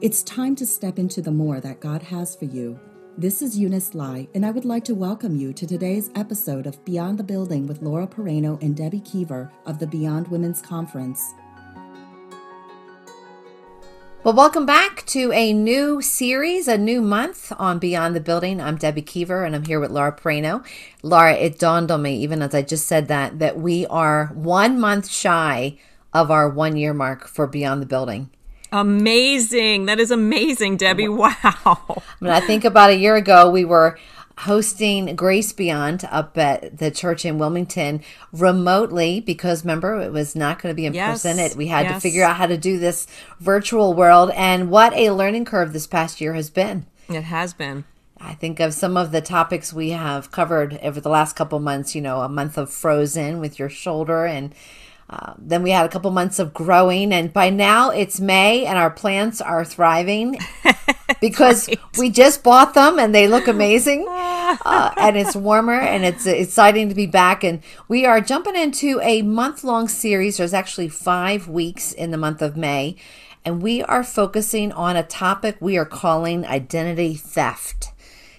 It's time to step into the more that God has for you. This is Eunice Lai, and I would like to welcome you to today's episode of Beyond the Building with Laura Pereno and Debbie Kiever of the Beyond Women's Conference. Well, welcome back to a new series, a new month on Beyond the Building. I'm Debbie Kiever and I'm here with Laura Pereno. Laura, it dawned on me, even as I just said that, that we are one month shy of our one year mark for Beyond the Building. Amazing. That is amazing, Debbie. Wow. I mean, I think about a year ago, we were hosting Grace Beyond up at the church in Wilmington remotely because remember it was not going to be in yes, person. It we had yes. to figure out how to do this virtual world and what a learning curve this past year has been. It has been. I think of some of the topics we have covered over the last couple months, you know, a month of frozen with your shoulder and uh, then we had a couple months of growing, and by now it's May, and our plants are thriving because right. we just bought them and they look amazing. Uh, and it's warmer, and it's exciting to be back. And we are jumping into a month long series. There's actually five weeks in the month of May, and we are focusing on a topic we are calling identity theft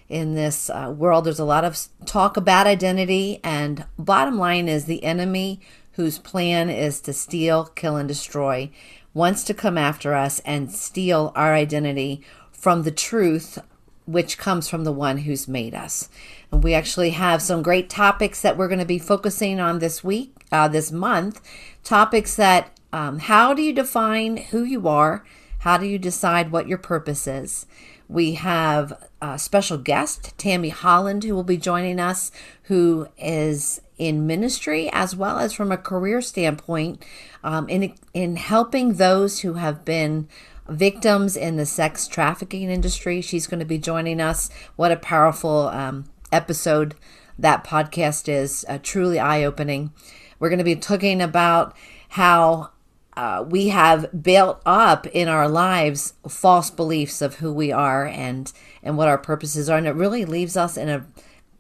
in this uh, world. There's a lot of talk about identity, and bottom line is the enemy whose plan is to steal, kill, and destroy, wants to come after us and steal our identity from the truth which comes from the one who's made us. And we actually have some great topics that we're going to be focusing on this week, uh, this month. Topics that um, how do you define who you are? How do you decide what your purpose is? We have a special guest, Tammy Holland, who will be joining us, who is in ministry as well as from a career standpoint um, in, in helping those who have been victims in the sex trafficking industry. She's going to be joining us. What a powerful um, episode that podcast is, uh, truly eye opening. We're going to be talking about how uh, we have built up in our lives false beliefs of who we are and and what our purposes are, and it really leaves us in a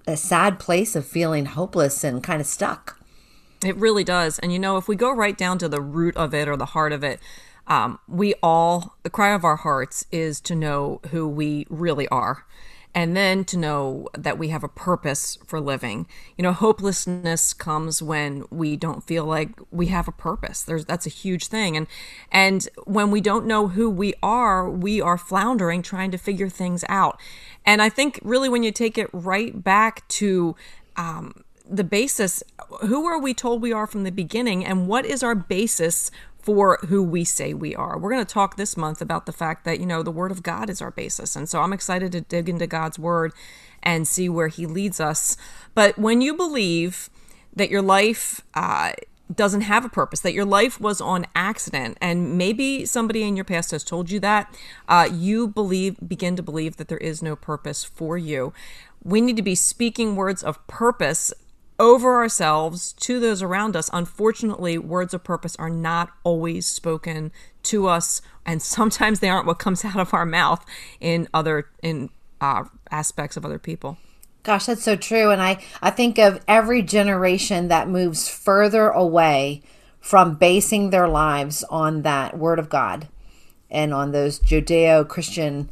a sad place of feeling hopeless and kind of stuck. It really does. And you know, if we go right down to the root of it or the heart of it, um, we all, the cry of our hearts is to know who we really are and then to know that we have a purpose for living. You know, hopelessness comes when we don't feel like we have a purpose. There's that's a huge thing. And and when we don't know who we are, we are floundering trying to figure things out. And I think really when you take it right back to um, the basis who are we told we are from the beginning and what is our basis for who we say we are. We're going to talk this month about the fact that, you know, the Word of God is our basis. And so I'm excited to dig into God's Word and see where He leads us. But when you believe that your life, uh, doesn't have a purpose, that your life was on accident, and maybe somebody in your past has told you that, uh, you believe, begin to believe that there is no purpose for you. We need to be speaking words of purpose over ourselves to those around us. Unfortunately, words of purpose are not always spoken to us, and sometimes they aren't what comes out of our mouth in other in uh, aspects of other people. Gosh, that's so true. And I, I think of every generation that moves further away from basing their lives on that word of God and on those Judeo Christian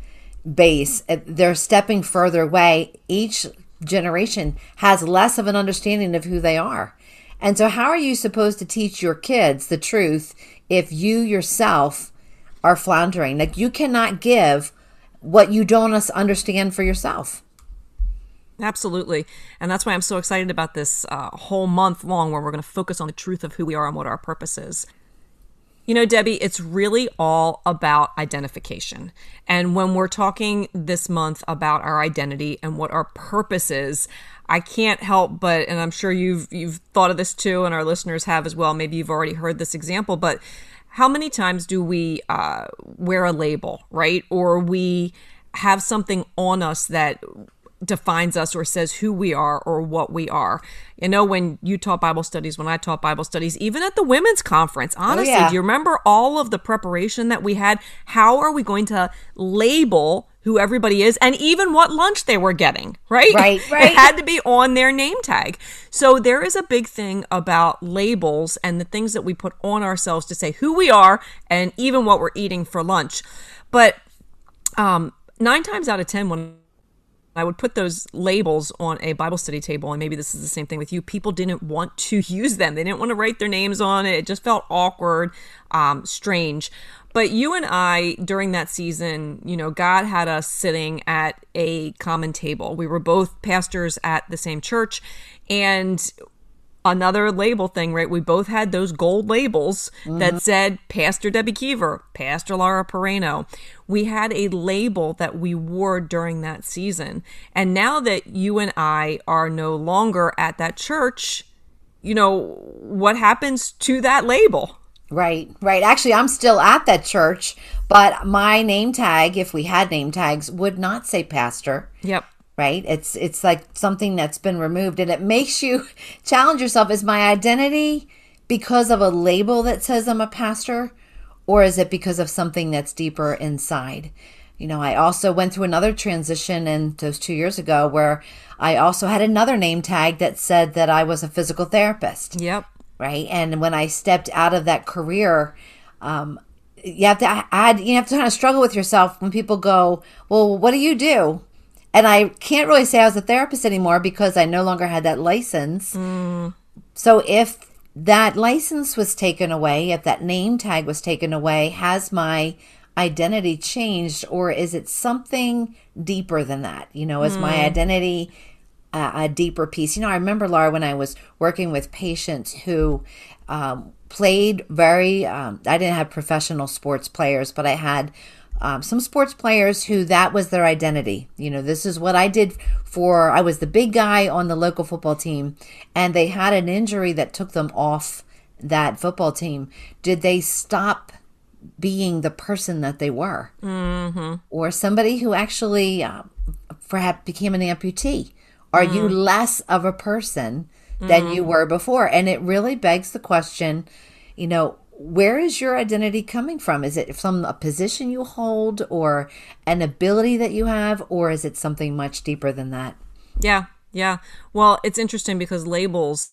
base. They're stepping further away. Each generation has less of an understanding of who they are. And so, how are you supposed to teach your kids the truth if you yourself are floundering? Like, you cannot give what you don't understand for yourself. Absolutely. And that's why I'm so excited about this uh, whole month long where we're going to focus on the truth of who we are and what our purpose is. You know, Debbie, it's really all about identification. And when we're talking this month about our identity and what our purpose is, I can't help but, and I'm sure you've you've thought of this too, and our listeners have as well. Maybe you've already heard this example, but how many times do we uh, wear a label, right? Or we have something on us that defines us or says who we are or what we are. You know, when you taught Bible studies, when I taught Bible studies, even at the women's conference, oh, honestly, oh, yeah. do you remember all of the preparation that we had? How are we going to label who everybody is and even what lunch they were getting, right? Right, right. It had to be on their name tag. So there is a big thing about labels and the things that we put on ourselves to say who we are and even what we're eating for lunch. But um, nine times out of ten, when I would put those labels on a Bible study table, and maybe this is the same thing with you. People didn't want to use them; they didn't want to write their names on it. It just felt awkward, um, strange. But you and I, during that season, you know, God had us sitting at a common table. We were both pastors at the same church, and another label thing, right? We both had those gold labels mm-hmm. that said Pastor Debbie Kiever, Pastor Laura Pereno. We had a label that we wore during that season. And now that you and I are no longer at that church, you know, what happens to that label? Right, right. Actually, I'm still at that church, but my name tag, if we had name tags, would not say pastor. Yep right? It's it's like something that's been removed and it makes you challenge yourself. Is my identity because of a label that says i'm a pastor or is it because of something that's deeper inside? You know i also went through another transition and those two years ago where i also had another name tag that said that i was a physical therapist yep. right? And when i stepped out of that career um, you have to add you have to kind of struggle with yourself when people go well what do you do and I can't really say I was a therapist anymore because I no longer had that license. Mm. So if that license was taken away, if that name tag was taken away, has my identity changed or is it something deeper than that? You know, is mm. my identity a, a, deeper piece? You know, I remember, Laura, when I was working with patients who um, played very, um, I didn't have professional sports players, but I had um, some sports players who that was their identity. You know, this is what I did for, I was the big guy on the local football team, and they had an injury that took them off that football team. Did they stop being the person that they were? Mm-hmm. Or somebody who actually uh, perhaps became an amputee? Are mm. you less of a person than mm. you were before? And it really begs the question, you know, where is your identity coming from? Is it from a position you hold or an ability that you have, or is it something much deeper than that? Yeah, yeah. Well, it's interesting because labels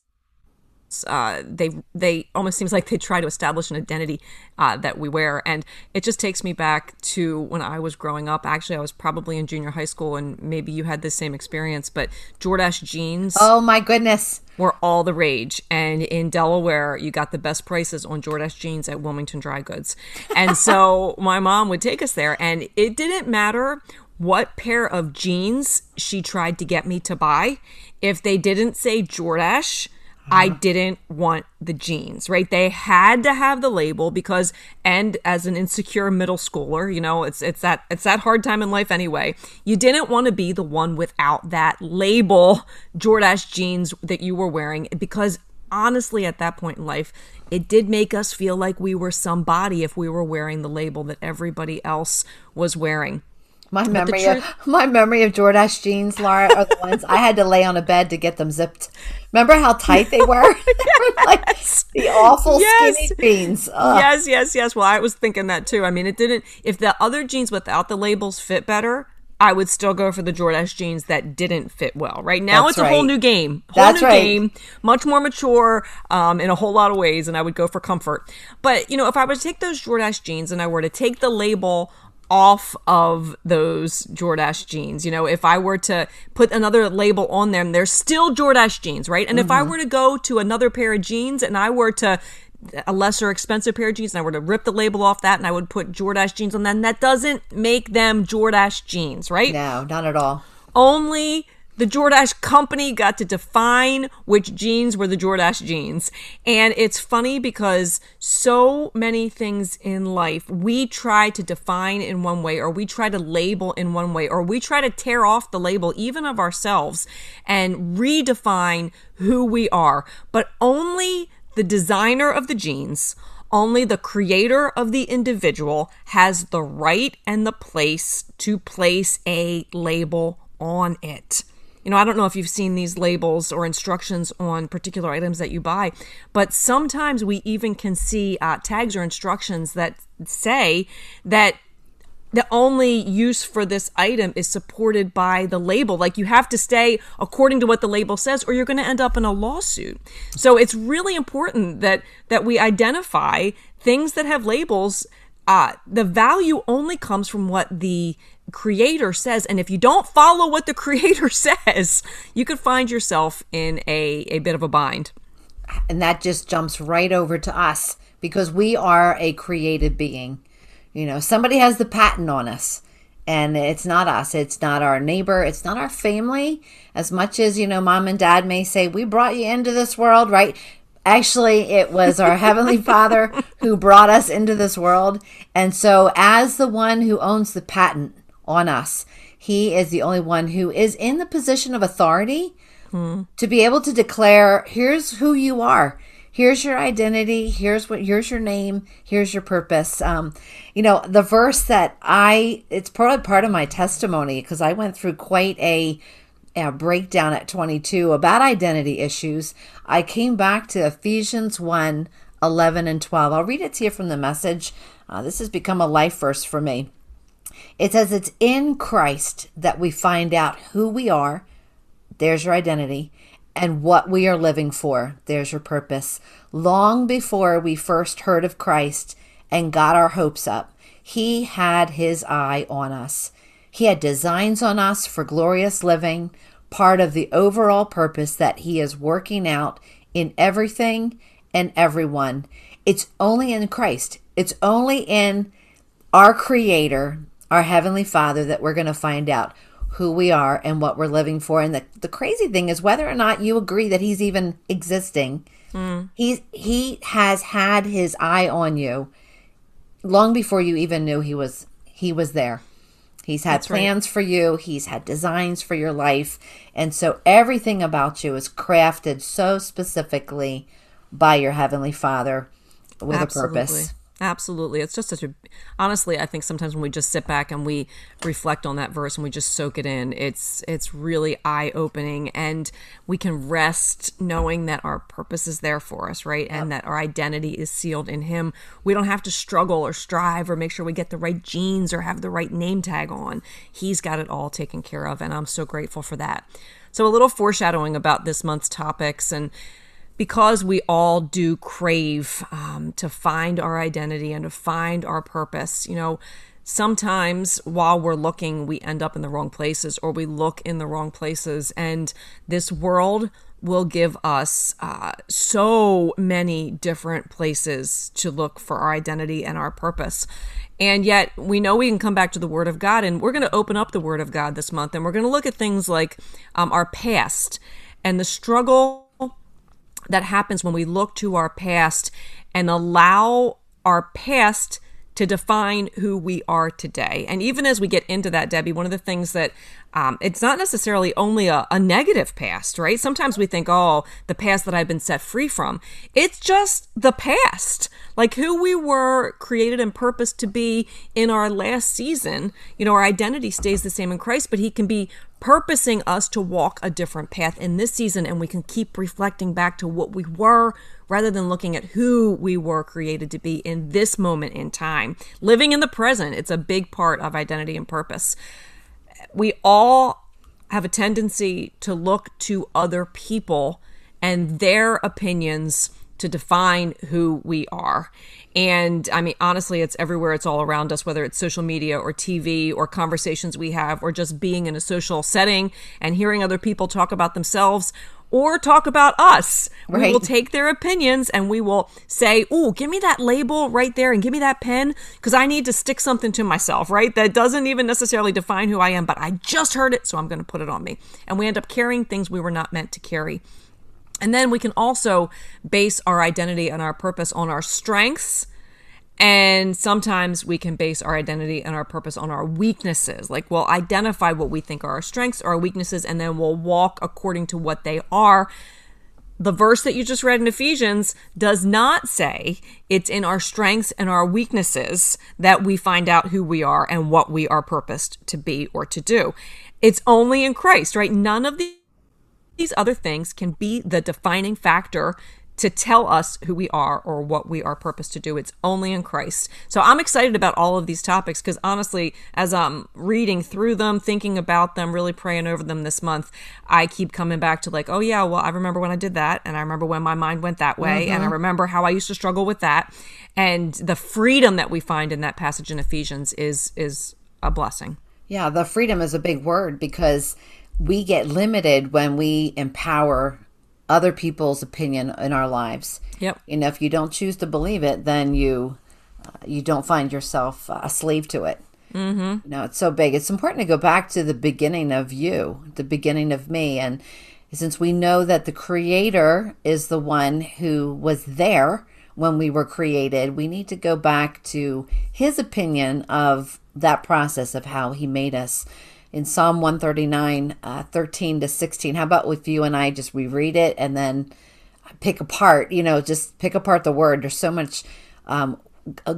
uh, they they almost seems like they try to establish an identity uh, that we wear, and it just takes me back to when I was growing up. Actually, I was probably in junior high school, and maybe you had the same experience. But Jordache jeans. Oh my goodness. Were all the rage, and in Delaware, you got the best prices on Jordache jeans at Wilmington Dry Goods, and so my mom would take us there, and it didn't matter what pair of jeans she tried to get me to buy. If they didn't say Jordache, I didn't want the jeans, right? They had to have the label because and as an insecure middle schooler, you know, it's it's that it's that hard time in life anyway. You didn't want to be the one without that label Jordache jeans that you were wearing because honestly at that point in life, it did make us feel like we were somebody if we were wearing the label that everybody else was wearing. My memory truth- of my memory of Jordache jeans, Laura, are the ones I had to lay on a bed to get them zipped. Remember how tight they were? like the awful yes. skinny jeans. Ugh. Yes, yes, yes. Well, I was thinking that too. I mean, it didn't. If the other jeans without the labels fit better, I would still go for the Jordache jeans that didn't fit well. Right now, That's it's a right. whole new game. Whole That's new right. game, much more mature um, in a whole lot of ways, and I would go for comfort. But you know, if I were to take those Jordache jeans and I were to take the label off of those Jordache jeans. You know, if I were to put another label on them, they're still Jordache jeans, right? And mm-hmm. if I mm-hmm. were to go to another pair of jeans and I were to a lesser expensive pair of jeans and I were to rip the label off that and I would put Jordache jeans on them, that doesn't make them Jordache jeans, right? No, not at all. Only the Jordache company got to define which jeans were the Jordache jeans. And it's funny because so many things in life we try to define in one way, or we try to label in one way, or we try to tear off the label even of ourselves and redefine who we are. But only the designer of the jeans, only the creator of the individual has the right and the place to place a label on it you know, I don't know if you've seen these labels or instructions on particular items that you buy, but sometimes we even can see uh, tags or instructions that say that the only use for this item is supported by the label. Like you have to stay according to what the label says, or you're going to end up in a lawsuit. So it's really important that that we identify things that have labels uh, the value only comes from what the creator says. And if you don't follow what the creator says, you could find yourself in a, a bit of a bind. And that just jumps right over to us because we are a created being. You know, somebody has the patent on us and it's not us it's not our neighbor it's not our family as much as you know mom and dad may say we brought you into this world right actually it was our heavenly father who brought us into this world. And so as the one who owns the patent on us he is the only one who is in the position of authority hmm. to be able to declare here's who you are. Here's your identity. Here's what here's your name. Here's your purpose. Um, you know the verse that i it's part, part of my testimony because i went through quite a, a breakdown at 22 about identity issues i came back to ephesians 1 11 and 12 i'll read it to you from the message uh, this has become a life verse for me it says it's in christ that we find out who we are there's your identity and what we are living for. There's your purpose. Long before we first heard of Christ and got our hopes up, He had His eye on us. He had designs on us for glorious living, part of the overall purpose that He is working out in everything and everyone. It's only in Christ, it's only in our Creator, our Heavenly Father, that we're going to find out who we are and what we're living for. And the, the crazy thing is whether or not you agree that he's even existing, mm. he's he has had his eye on you long before you even knew he was he was there. He's had That's plans right. for you, he's had designs for your life, and so everything about you is crafted so specifically by your heavenly Father with Absolutely. a purpose. Absolutely. It's just such a honestly, I think sometimes when we just sit back and we reflect on that verse and we just soak it in, it's it's really eye-opening and we can rest knowing that our purpose is there for us, right? Yep. And that our identity is sealed in him. We don't have to struggle or strive or make sure we get the right jeans or have the right name tag on. He's got it all taken care of and I'm so grateful for that. So a little foreshadowing about this month's topics and because we all do crave um, to find our identity and to find our purpose, you know, sometimes while we're looking, we end up in the wrong places or we look in the wrong places. And this world will give us uh, so many different places to look for our identity and our purpose. And yet, we know we can come back to the Word of God, and we're going to open up the Word of God this month, and we're going to look at things like um, our past and the struggle that happens when we look to our past and allow our past to define who we are today. And even as we get into that, Debbie, one of the things that um, it's not necessarily only a, a negative past, right? Sometimes we think, oh, the past that I've been set free from. It's just the past, like who we were created and purposed to be in our last season. You know, our identity stays the same in Christ, but He can be purposing us to walk a different path in this season, and we can keep reflecting back to what we were rather than looking at who we were created to be in this moment in time. Living in the present, it's a big part of identity and purpose we all have a tendency to look to other people and their opinions to define who we are. And I mean, honestly, it's everywhere, it's all around us, whether it's social media or TV or conversations we have, or just being in a social setting and hearing other people talk about themselves or talk about us. Right. We will take their opinions and we will say, "Oh, give me that label right there and give me that pen because I need to stick something to myself, right? That doesn't even necessarily define who I am, but I just heard it, so I'm going to put it on me." And we end up carrying things we were not meant to carry. And then we can also base our identity and our purpose on our strengths and sometimes we can base our identity and our purpose on our weaknesses. Like we'll identify what we think are our strengths or our weaknesses, and then we'll walk according to what they are. The verse that you just read in Ephesians does not say it's in our strengths and our weaknesses that we find out who we are and what we are purposed to be or to do. It's only in Christ, right? None of these other things can be the defining factor to tell us who we are or what we are purposed to do. It's only in Christ. So I'm excited about all of these topics because honestly, as I'm reading through them, thinking about them, really praying over them this month, I keep coming back to like, oh yeah, well, I remember when I did that. And I remember when my mind went that way. Mm-hmm. And I mm-hmm. remember how I used to struggle with that. And the freedom that we find in that passage in Ephesians is, is a blessing. Yeah, the freedom is a big word because we get limited when we empower other people's opinion in our lives. Yep. You know, if you don't choose to believe it, then you uh, you don't find yourself uh, a slave to it. Mm-hmm. You know, it's so big. It's important to go back to the beginning of you, the beginning of me, and since we know that the Creator is the one who was there when we were created, we need to go back to His opinion of that process of how He made us in Psalm 139, uh, 13 to 16. How about with you and I just reread it and then pick apart, you know, just pick apart the word. There's so much um,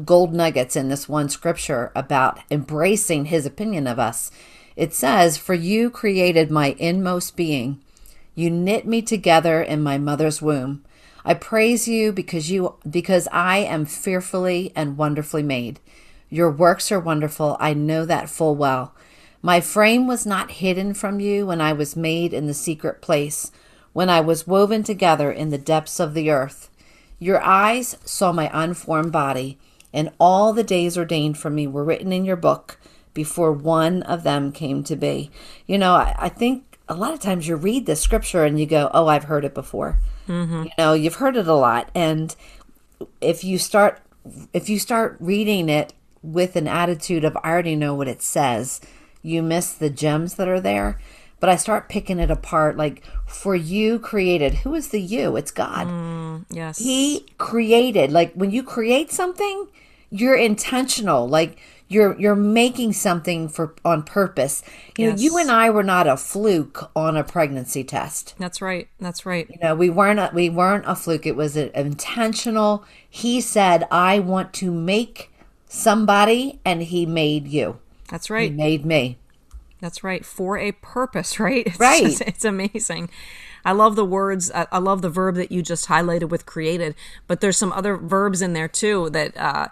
gold nuggets in this one scripture about embracing his opinion of us. It says, For you created my inmost being. You knit me together in my mother's womb. I praise you because you because I am fearfully and wonderfully made. Your works are wonderful. I know that full well. My frame was not hidden from you when I was made in the secret place, when I was woven together in the depths of the earth. Your eyes saw my unformed body, and all the days ordained for me were written in your book before one of them came to be. You know, I, I think a lot of times you read the scripture and you go, Oh, I've heard it before. Mm-hmm. You know, you've heard it a lot. And if you start if you start reading it with an attitude of I already know what it says, you miss the gems that are there. But I start picking it apart. Like, for you created, who is the you? It's God. Mm, yes. He created. Like, when you create something, you're intentional. Like, you're you're making something for on purpose. You yes. know, you and I were not a fluke on a pregnancy test. That's right. That's right. You know, we weren't a, we weren't a fluke. It was an intentional. He said, "I want to make somebody," and he made you. That's right. He made me. That's right. For a purpose, right? It's right. Just, it's amazing. I love the words. I, love the verb that you just highlighted with created, but there's some other verbs in there too that uh,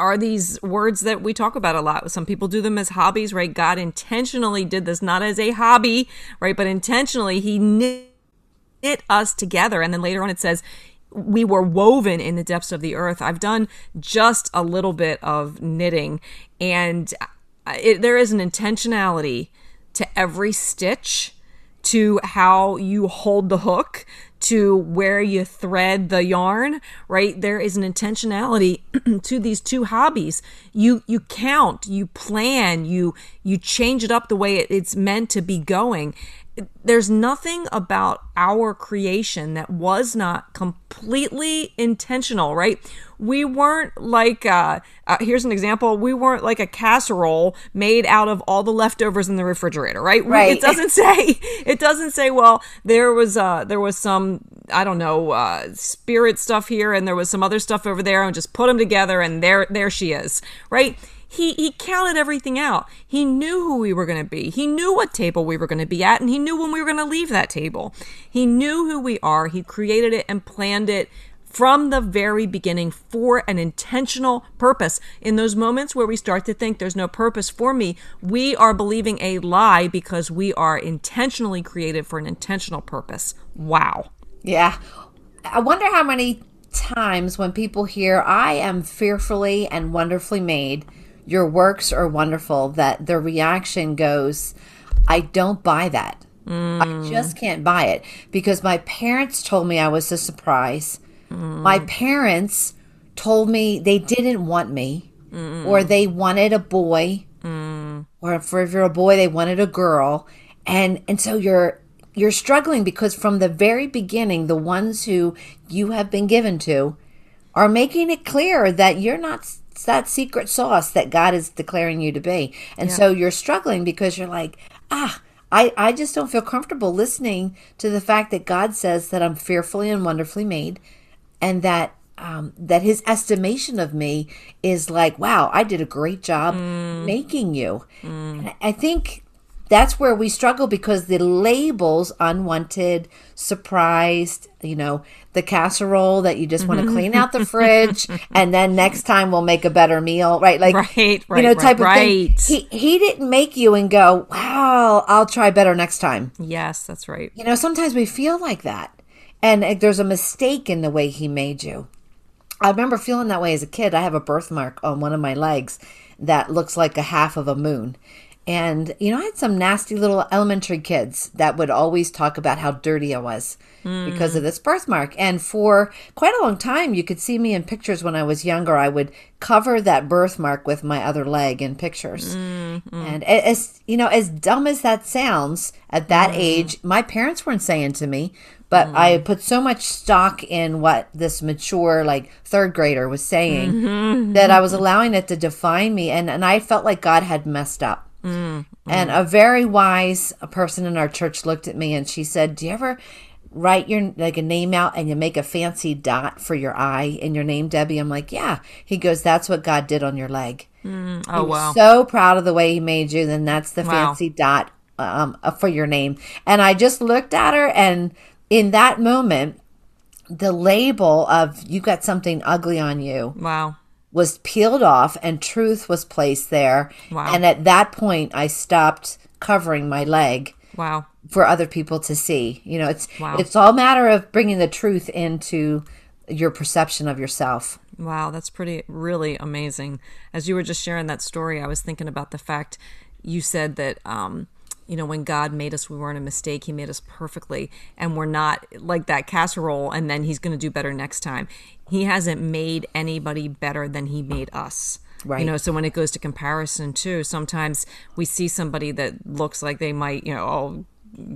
are these words that we talk about a lot. Some people do them as hobbies, right? God intentionally did this, not as a hobby, right? But intentionally, He knit us together. And then later on, it says, we were woven in the depths of the earth. I've done just a little bit of knitting, and it, there is an intentionality to every stitch, to how you hold the hook, to where you thread the yarn, right? There is an intentionality to these two hobbies. You you count, you plan, you you change it up the way it's meant to be going there's nothing about our creation that was not completely intentional, right? We weren't like, uh, uh, here's an example. We weren't like a casserole made out of all the leftovers in the refrigerator, right? Right. It doesn't say, it doesn't say, well, there was, uh, there was some, I don't know, uh, spirit stuff here and there was some other stuff over there and just put them together and there, there she is, right? He he counted everything out. He knew who we were going to be. He knew what table we were going to be at and he knew when we were going to leave that table. He knew who we are. He created it and planned it from the very beginning for an intentional purpose. In those moments where we start to think there's no purpose for me, we are believing a lie because we are intentionally created for an intentional purpose. Wow. Yeah. I wonder how many times when people hear, I am fearfully and wonderfully made, your works are wonderful that the reaction goes, I don't buy that. Mm. I just can't buy it because my parents told me I was a surprise. Mm. My parents told me they didn't want me mm. or they wanted a boy mm. or if you're a boy they wanted a girl and and so you're you're struggling because from the very beginning the ones who you have been given to are making it clear that you're not it's that secret sauce that God is declaring you to be. And yeah. so you're struggling because you're like, ah, I, I just don't feel comfortable listening to the fact that God says that I'm fearfully and wonderfully made and that um, that his estimation of me is like, wow, I did a great job mm. making you. Mm. I think that's where we struggle because the labels unwanted, surprised, you know, the casserole that you just want to clean out the fridge and then next time we'll make a better meal, right? Like Right, right, you know, right, type of thing. He he didn't make you and go, "Wow, I'll try better next time." Yes, that's right. You know, sometimes we feel like that. And uh, there's a mistake in the way he made you. I remember feeling that way as a kid. I have a birthmark on one of my legs that looks like a half of a moon. And, you know, I had some nasty little elementary kids that would always talk about how dirty I was because of this birthmark. And for quite a long time, you could see me in pictures when I was younger. I would cover that birthmark with my other leg in pictures. Mm-hmm. And as, you know, as dumb as that sounds at that mm-hmm. age, my parents weren't saying to me, but I mm-hmm. put so much stock in what this mature, like third grader was saying that I was allowing it to define me. And, and I felt like God had messed up. And a very wise person in our church looked at me and she said, Do you ever write your like a name out and you make a fancy dot for your i in your name, Debbie? I'm like, Yeah. He goes, That's what God did on your leg. Oh wow. So proud of the way he made you. Then that's the Wow. fancy dot um, uh, for your name. And I just looked at her, and in that moment, the label of you got something ugly on you Wow. Was peeled off and truth was placed there. Wow. And at that point, I stopped covering my leg Wow. for other people to see. You know, it's Wow. it's all matter of bringing the truth into your perception of yourself. Wow, that's pretty really amazing. As you were just sharing that story, I was thinking about the fact you said that um you know, when God made us, we weren't a mistake. He made us perfectly, and we're not like that casserole. And then He's going to do better next time. He hasn't made anybody better than He made us. Right. You know, so when it goes to comparison too, sometimes we see somebody that looks like they might, you know, oh,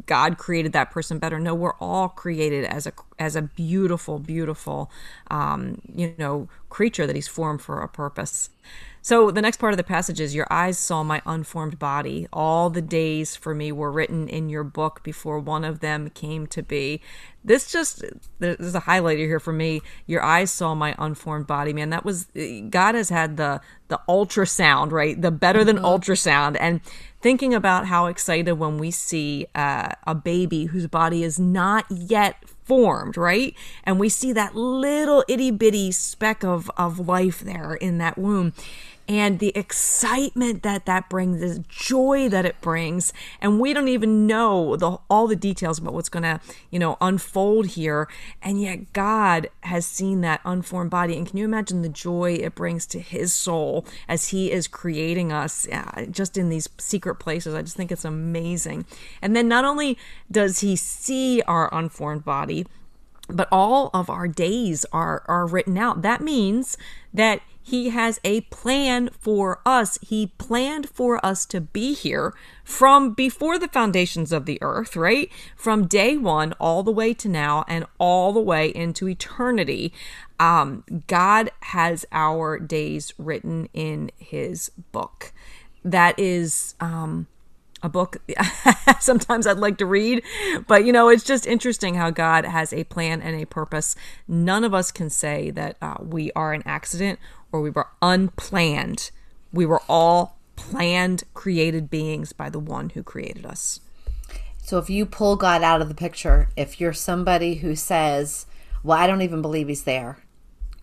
God created that person better. No, we're all created as a as a beautiful, beautiful, um, you know, creature that He's formed for a purpose. So the next part of the passage is, "Your eyes saw my unformed body. All the days for me were written in your book before one of them came to be." This just there's a highlighter here for me. Your eyes saw my unformed body, man. That was God has had the the ultrasound, right? The better than ultrasound, and thinking about how excited when we see uh, a baby whose body is not yet formed, right? And we see that little itty bitty speck of, of life there in that womb. And the excitement that that brings, the joy that it brings, and we don't even know the all the details about what's going to, you know, unfold here. And yet God has seen that unformed body, and can you imagine the joy it brings to His soul as He is creating us, uh, just in these secret places? I just think it's amazing. And then not only does He see our unformed body, but all of our days are are written out that means that he has a plan for us. He planned for us to be here from before the foundations of the earth right? From day 1 all the way to now and all the way into eternity. Um god has our days written in his book. That is um a book sometimes I'd like to read, but you know, it's just interesting how God has a plan and a purpose. None of us can say that uh, we are an accident or we were unplanned. We were all planned, created beings by the one who created us. So if you pull God out of the picture, if you're somebody who says, "Well, I don't even believe he's there."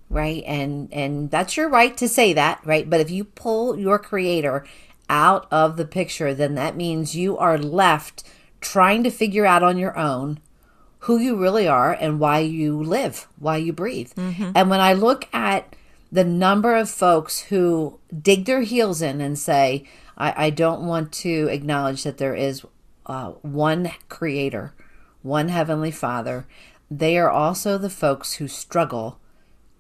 Right? And and that's your right to say that, right? But if you pull your creator out of the picture, then that means you are left trying to figure out on your own who you really are and why you live, why you breathe. Mm-hmm. And when I look at the number of folks who dig their heels in and say, I, I don't want to acknowledge that there is uh, one creator, one heavenly father, they are also the folks who struggle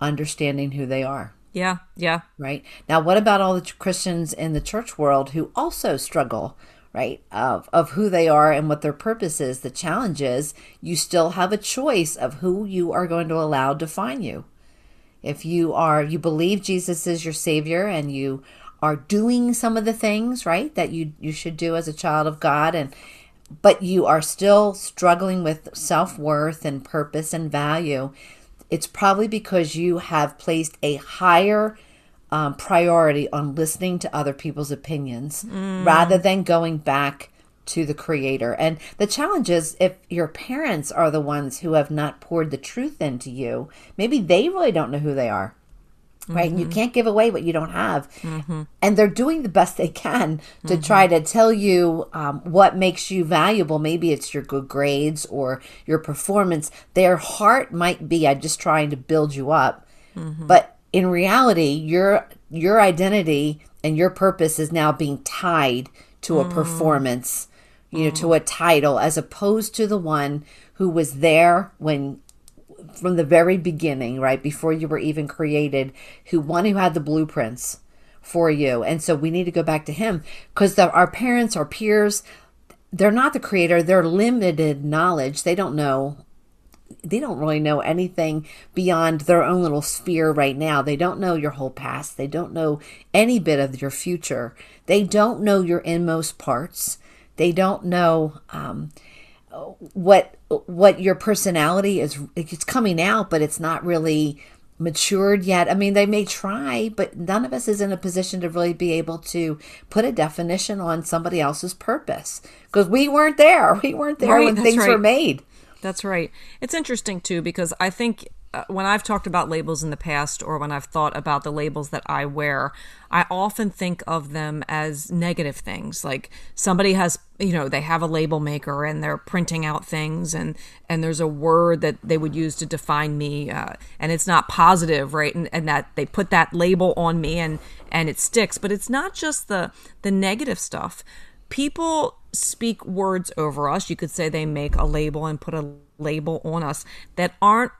understanding who they are Yeah, yeah. right? Now, what about all the Christians in the church world who also struggle, right, of, of who they are and what their purpose is? The challenge is you still have a choice of who you are going to allow define you. If you are, you believe Jesus is your Savior and you are doing some of the things, right, that you, you should do as a child of God and but you are still struggling with self worth and purpose and value, it's probably because you have placed a higher um, priority on listening to other people's opinions rather than going back to the creator. And the challenge is if your parents are the ones who have not poured the truth into you, maybe they really don't know who they are. Right. Mm-hmm. You can't give away what you don't have. Mm-hmm. And they're doing the best they can to mm-hmm. try to tell you um, what makes you valuable. Maybe it's your good grades or your performance. Their heart might be, I'm just trying to build you up. Mm-hmm. But in reality, your your identity and your purpose is now being tied to a mm. performance you know, to a title as opposed to the one who was there when from the very beginning, right before you were even created, who one who had the blueprints for you. And so we need to go back to him because our parents, our peers, they're not the creator. They're limited knowledge. They don't know. They don't really know anything beyond their own little sphere right now. They don't know your whole past. They don't know any bit of your future. They don't know your inmost parts. They don't know um, what what your personality is. It's coming out, but it's not really matured yet. I mean, they may try, but none of us is in a position to really be able to put a definition on somebody else's purpose because we weren't there. We weren't there right, when things right. were made. That's right. It's interesting too because I think uh, when I've talked about labels in the past or when I've thought about the labels that I wear, I often think of them as negative things. Like somebody has, you know, they have a label maker and they're printing out things and and there's a word that they would use to define me uh, and it's not positive, right? And, and that they put that label on me and and it sticks. But it's not just the the negative stuff. People speak words over us. You could say they make a label and put a label on us that aren't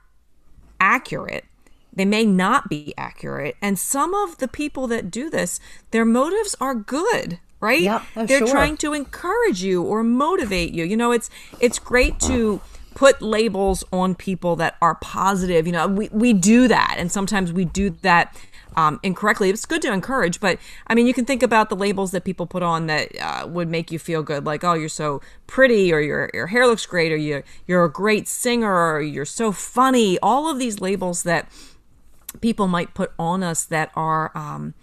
accurate. They may not be accurate. And some of the people that do this, their motives are good, right? Oh, They're sure. trying to encourage you or motivate you. You know, it's it's great to put labels on people that are positive. You know, we, we do that. And sometimes we do that um, incorrectly. It's good to encourage, but I mean, you can think about the labels that people put on that uh, would make you feel good, like, oh, you're so pretty, or your your hair looks great, or you you're a great singer, or you're so funny. All of these labels that people might put on us that are um,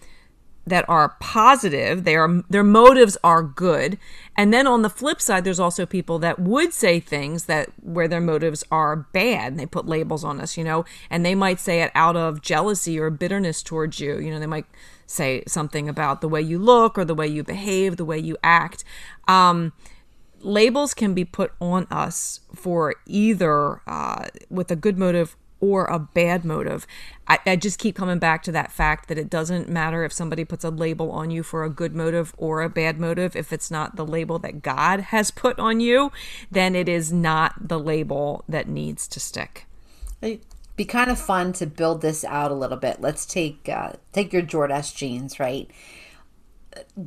that are positive they are their motives are good. And then on the flip side there's also people that would say things that where their motives are bad. They put labels on us you know? And they might say it out of jealousy or bitterness towards you. You know they might say something about the way you look or the way you behave the way you act. Um, labels can be put on us for either uh, with a good motive or a bad motive. I, I, just keep coming back to that fact that it doesn't matter if somebody puts a label on you for a good motive or a bad motive. If it's not the label that God has put on you, then it is not the label that needs to stick. It'd be kind of fun to build this out a little bit. Let's take uh, take your Jordache jeans, right?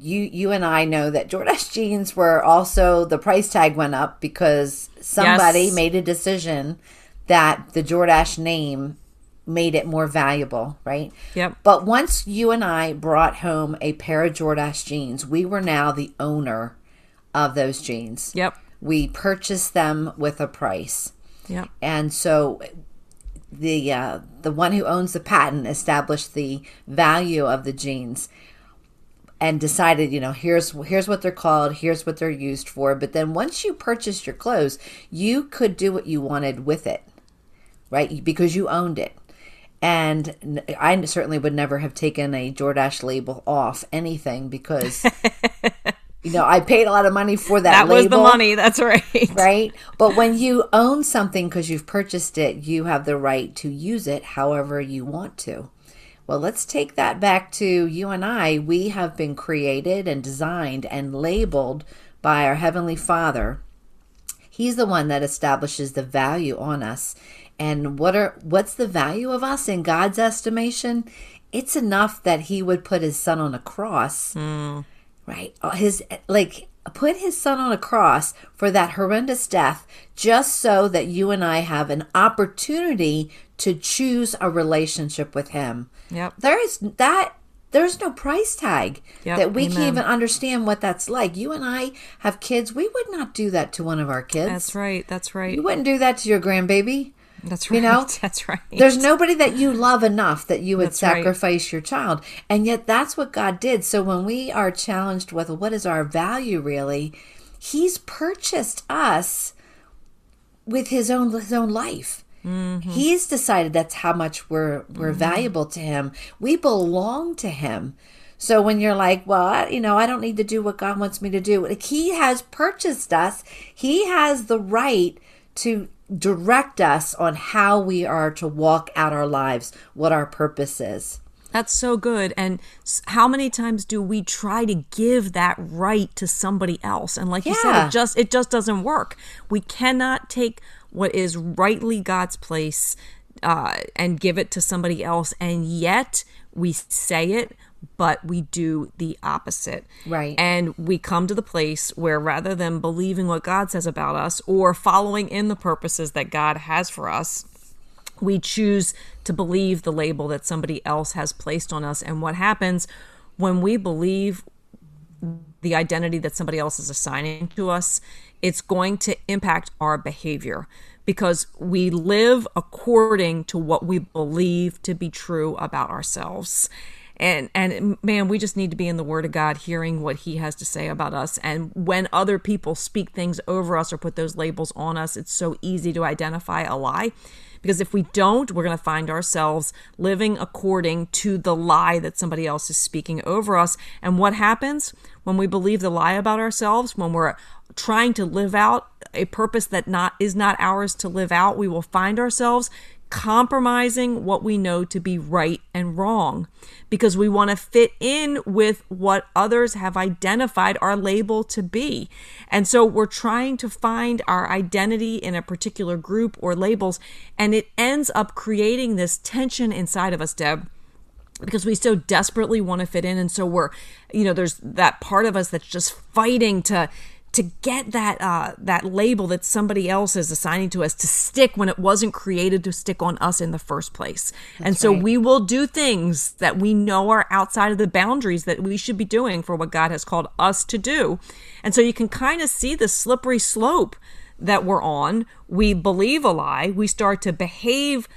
you you and I know that Jordache jeans were also the price tag went up because somebody yes. made a decision that the Jordache name made it more valuable, right? Yep. But once you and I brought home a pair of Jordache jeans, we were now the owner of those jeans. Yep. We purchased them with a price. Yep. And so the uh, the one who owns the patent established the value of the jeans and decided, you know, here's here's what they're called, here's what they're used for. But then once you purchased your clothes, you could do what you wanted with it right? Because you owned it. And I certainly would never have taken a Jordache label off anything because, you know, I paid a lot of money for that. That label, was the money. That's right. Right. But when you own something because you've purchased it, you have the right to use it however you want to. Well, let's take that back to you and I. We have been created and designed and labeled by our Heavenly Father. He's the one that establishes the value on us and what are what's the value of us in God's estimation? It's enough that he would put his son on a cross. Mm. Right? Uh, his like put his son on a cross for that horrendous death just so that you and I have an opportunity to choose a relationship with him. Yep. There is that there's no price tag yep, that we amen. can't even understand what that's like. You and I have kids. We would not do that to one of our kids. That's right. That's right. You wouldn't do that to your grandbaby. That's right. You know, that's right. There's nobody that you love enough that you would that's sacrifice right. your child. And yet that's what God did. So when we are challenged with what is our value really, He's purchased us with his own his own life. Mm-hmm. He's decided that's how much we're we're mm-hmm. valuable to him. We belong to him. So when you're like, well, I, you know, I don't need to do what God wants me to do. Like he has purchased us. He has the right to direct us on how we are to walk out our lives, what our purpose is. That's so good. And how many times do we try to give that right to somebody else? And like yeah. you said, it just it just doesn't work. We cannot take what is rightly God's place uh, and give it to somebody else, and yet we say it, but we do the opposite. Right. And we come to the place where rather than believing what God says about us or following in the purposes that God has for us, we choose to believe the label that somebody else has placed on us. And what happens when we believe the identity that somebody else is assigning to us, it's going to impact our behavior because we live according to what we believe to be true about ourselves and and man we just need to be in the word of god hearing what he has to say about us. And when other people speak things over us or put those labels on us it's so easy to identify a lie. Because if we don't, we're going to find ourselves living according to the lie that somebody else is speaking over us. And what happens? When we believe the lie about ourselves, when we're trying to live out a purpose that not is not ours to live out, we will find ourselves compromising what we know to be right and wrong because we want to fit in with what others have identified our label to be. And so we're trying to find our identity in a particular group or labels, and it ends up creating this tension inside of us, Deb because we so desperately want to fit in and so we're you know there's that part of us that's just fighting to to get that uh, that label that somebody else is assigning to us to stick when it wasn't created to stick on us in the first place. That's and so right. we will do things that we know are outside of the boundaries that we should be doing for what God has called us to do. And so you can kind of see the slippery slope that we're on. We believe a lie, we start to behave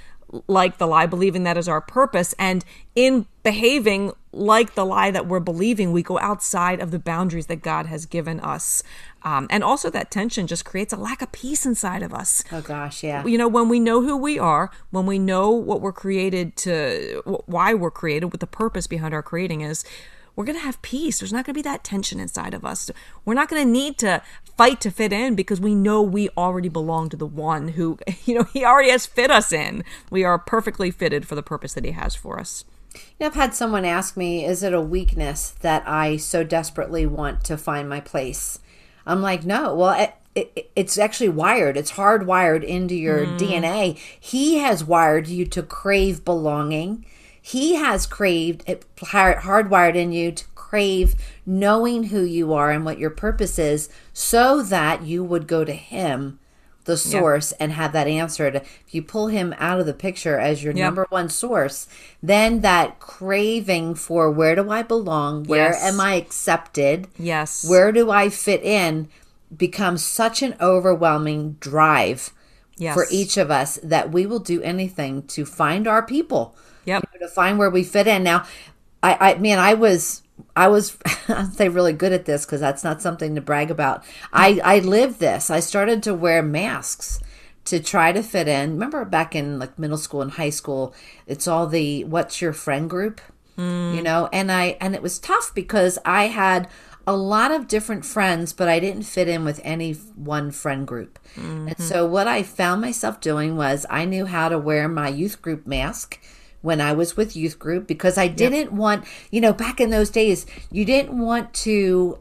like the lie, believing that is our purpose. And in behaving like the lie that we're believing, we go outside of the boundaries that God has given us. Um, and also, that tension just creates a lack of peace inside of us. Oh, gosh, yeah. You know, when we know who we are, when we know what we're created to, why we're created, what the purpose behind our creating is, we're going to have peace. There's not going to be that tension inside of us. We're not going to need to fight to fit in because we know we already belong to the one who, you know, he already has fit us in. We are perfectly fitted for the purpose that he has for us. You know, I've had someone ask me, is it a weakness that I so desperately want to find my place? I'm like, no. Well, it, it, it's actually wired. It's hardwired into your mm. DNA. He has wired you to crave belonging. He has craved it hardwired in you to crave knowing who you are and what your purpose is so that you would go to him the source and have that answered. If you pull him out of the picture as your number one source, then that craving for where do I belong? Where yes. am I accepted? Yes. Where do I fit in becomes such an overwhelming drive yes. for each of us that we will do anything to find our people. Yep. You know, to find where we fit in. Now, I, I man, I was I was I'd say really good at this because that's not something to brag about. I I lived this. I started to wear masks to try to fit in. Remember back in like middle school and high school, it's all the what's your friend group, mm. you know, and I and it was tough because I had a lot of different friends, but I didn't fit in with any one friend group. Mm-hmm. And so what I found myself doing was I knew how to wear my youth group mask when I was with youth group because I didn't yep. want, you know, back in those days, you didn't want to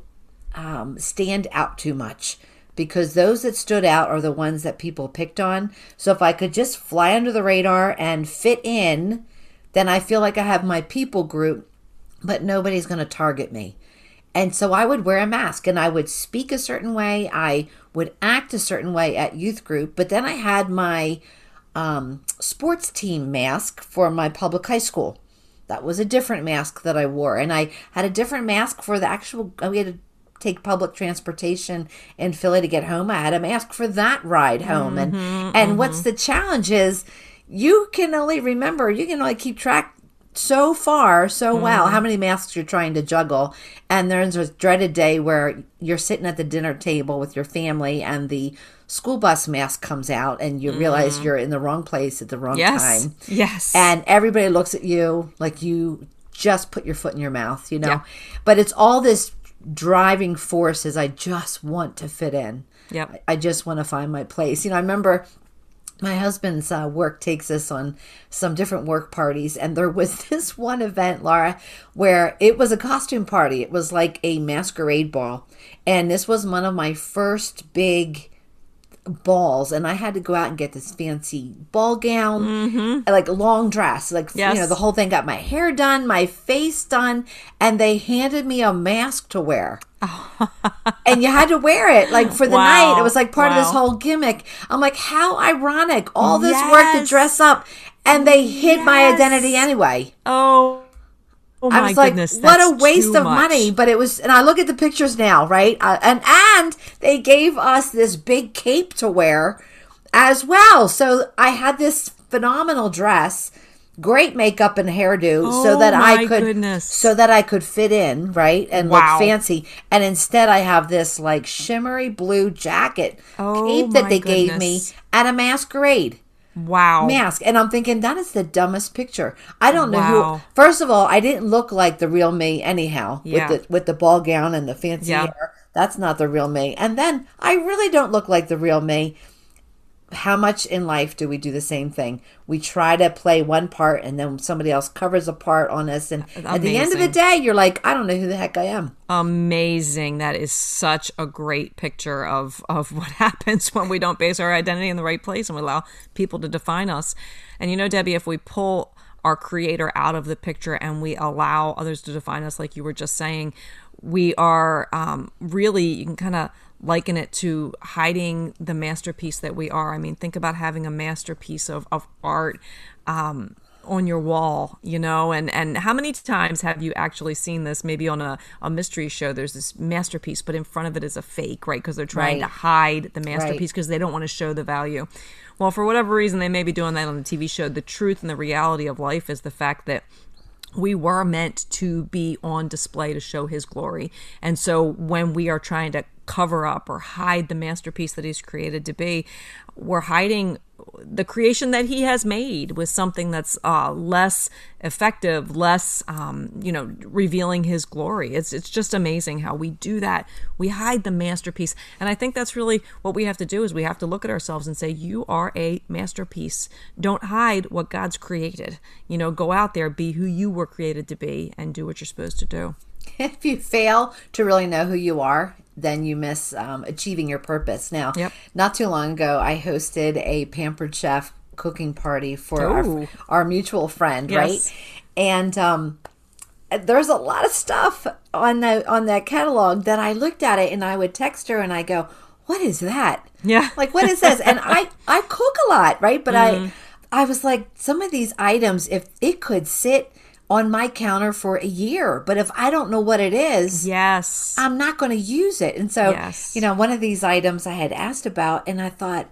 um, stand out too much because those that stood out are the ones that people picked on. So if I could just fly under the radar and fit in, then I feel like I have my people group, but nobody's going to target me. And so I would wear a mask and I would speak a certain way. I would act a certain way at youth group, but then I had my um, sports team mask for my public high school. That was a different mask that I wore. And I had a different mask for the actual, we had to take public transportation in Philly to get home. I had a mask for that ride home. Mm-hmm, and, and mm-hmm. what's the challenge is you can only remember, you can only keep track so far so well how many masks you're trying to juggle and there's a dreaded day where you're sitting at the dinner table with your family and the school bus mask comes out and you realize you're in the wrong place at the wrong Yes. time Yes. and everybody looks at you like you just put your foot in your mouth, you know. Yeah. But it's all this driving force is I just want to fit in. Yeah. I just want to find my place. You know, I remember my husband's uh, work takes us on some different work parties, and there was this one event, Laura, where it was a costume party. It was like a masquerade ball, and this was one of my first big balls and I had to go out and get this fancy ball gown, mm-hmm. like long dress, like you know the whole thing. Got my hair done, my face done, and they handed me a mask to wear. and you had to wear it like for the Wow. night. It was like part of this whole gimmick. I'm like, how ironic! All this work to dress up, and they hid my identity anyway. oh, oh I was like, goodness. what a waste of much. money. But it was, and I look at the pictures now, right? Uh, and and they gave us this big cape to wear as well. So I had this phenomenal dress, great makeup and hairdo, so Oh that I could, goodness. so that I could fit in, right, and Wow. look fancy. And instead, I have this like shimmery blue jacket Oh cape that they gave me at a masquerade Wow. mask and i'm thinking that is the dumbest picture i don't know Wow. who first of all i didn't look like the real me anyhow Yeah. with the with the ball gown and the fancy Yeah. hair that's not the real me and then i really don't look like the real me how much in life do we do the same thing? We try to play one part and then somebody else covers a part on us. And at the end of the day you're like i don't know who the heck i am. Amazing. That is such a great picture of of what happens when we don't base our identity in the right place and we allow people to define us. And you know debbie if we pull our creator out of the picture and we allow others to define us like you were just saying we are um, really you can kind of liken it to hiding the masterpiece that we are i mean think about having a masterpiece of, of art um, on your wall, you know, and and how many times have you actually seen this? Maybe on a, a mystery show, there's this masterpiece, but in front of it is a fake, right? Because they're trying to hide the masterpiece because they don't want to show the value. Well, for whatever reason, they may be doing that on the TV show. The truth and the reality of life is the fact that we were meant to be on display to show his glory. And so when we are trying to cover up or hide the masterpiece that he's created to be, we're hiding the creation that he has made with something that's uh, less effective, less, um, you know, revealing his glory. It's, it's just amazing how we do that. We hide the masterpiece. And I think that's really what we have to do is we have to look at ourselves and say, you are a masterpiece. Don't hide what God's created. You know, go out there, be who you were created to be and do what you're supposed to do. if you fail to really know who you are, then you miss um, achieving your purpose. Now, Yep. not too long ago, I hosted a pampered chef cooking party for our, our mutual friend, Yes. right? And um, there's a lot of stuff on the on that catalog that I looked at it and I would text her and I go, "What is that?" Yeah. like what is this? and I I cook a lot, right? But I I was like, some of these items, if it could sit on my counter for a year, but if I don't know what it is, Yes. I'm not going to use it. And so, Yes. you know, one of these items I had asked about, and I thought,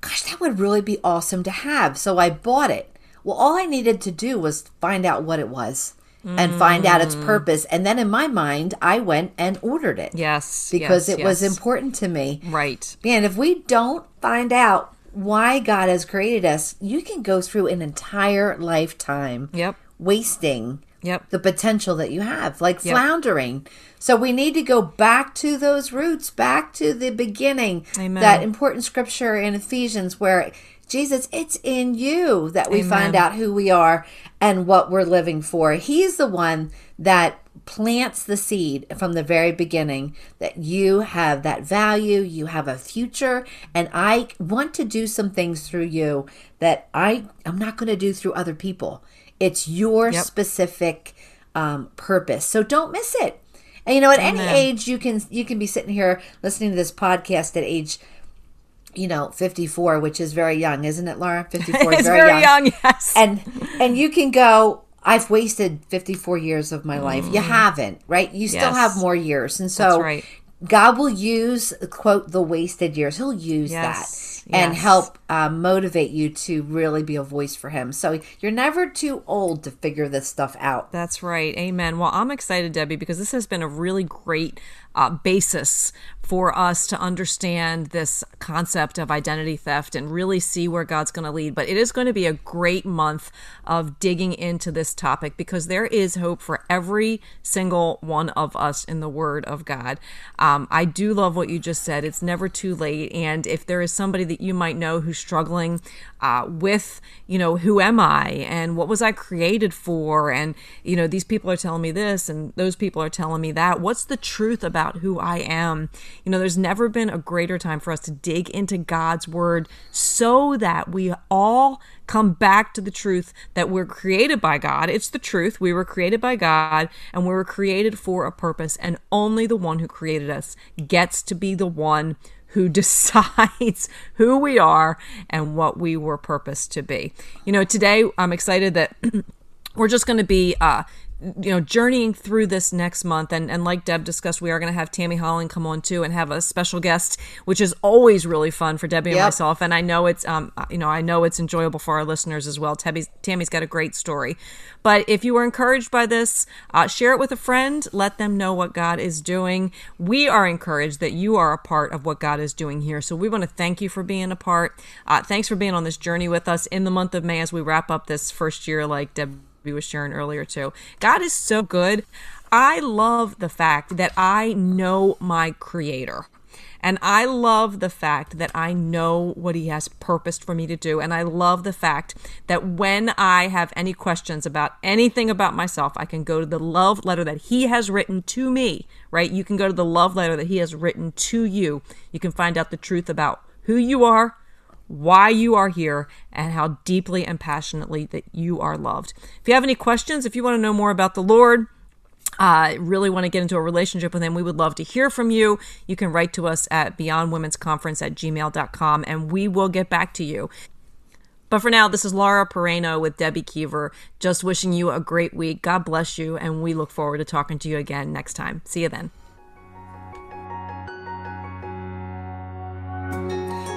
gosh, that would really be awesome to have. So I bought it. Well, all I needed to do was find out what it was and find out Mm. its purpose. And then in my mind, I went and ordered it yes. because yes, it was important to me. Right. And if we don't find out why God has created us, you can go through an entire lifetime Yep. Wasting Yep. the potential that you have, like Yep. floundering. So we need to go back to those roots, back to the beginning. Amen. That important scripture in Ephesians where Jesus, it's in you that we find out who we are and what we're living for. He's the one that plants the seed from the very beginning that you have that value, you have a future, and I want to do some things through you that I I'm not going to do through other people. It's your Yep. specific um, purpose. So don't miss it. And you know, at any age, you can you can be sitting here listening to this podcast at age, you know, fifty four, which is very young, isn't it, Laura? Fifty four is It's very, very young. young, yes. And and you can go. I've wasted fifty four years of my life. You haven't, right? You still Mm. Have more years, and so right. God will use quote the wasted years. He'll use Yes, that and Yes. help uh, motivate you to really be a voice for Him. So you're never too old to figure this stuff out. That's right. Amen. Well, I'm excited, Debbie, because this has been a really great uh, basis for us to understand this concept of identity theft and really see where God's going to lead. But it is going to be a great month of digging into this topic because there is hope for every single one of us in the Word of God. Um, I do love what you just said. It's never too late. And if there is somebody that you might know who's struggling uh, with, you know, who am I and what was I created for? And, you know, these people are telling me this and those people are telling me that. What's the truth about who I am? You know, there's never been a greater time for us to dig into God's word so that we all come back to the truth that we're created by God. It's the truth. We were created by God and we were created for a purpose, and only the one who created us gets to be the one who decides who we are and what we were purposed to be. You know, today I'm excited that we're just going to be uh you know journeying through this next month. And and like deb discussed we are going to have tammy holland come on too and have a special guest which is always really fun for debbie and myself. And i know it's um you know i know it's enjoyable for our listeners as well. Tammy's tammy's got a great story. But if you were encouraged by this uh, share it with a friend. Let them know what god is doing. We are encouraged that you are a part of what god is doing here. So we want to thank you for being a part. Uh, thanks for being on this journey with us in the month of may as we wrap up this first year like deb we was sharing earlier too. God is so good. I love the fact that I know my creator. And I love the fact that I know what he has purposed for me to do. And I love the fact that when I have any questions about anything about myself, I can go to the love letter that he has written to me, right? You can go to the love letter that he has written to you. You can find out the truth about who you are, why you are here and how deeply and passionately that you are loved. If you have any questions, if you want to know more about the Lord, uh, really want to get into a relationship with him, we would love to hear from you. You can write to us at beyondwomen'sconference at gmail.com and we will get back to you. But for now, this is Laura Pereno with Debbie Kiever, just wishing you a great week. God bless you, and we look forward to talking to you again next time. See you then.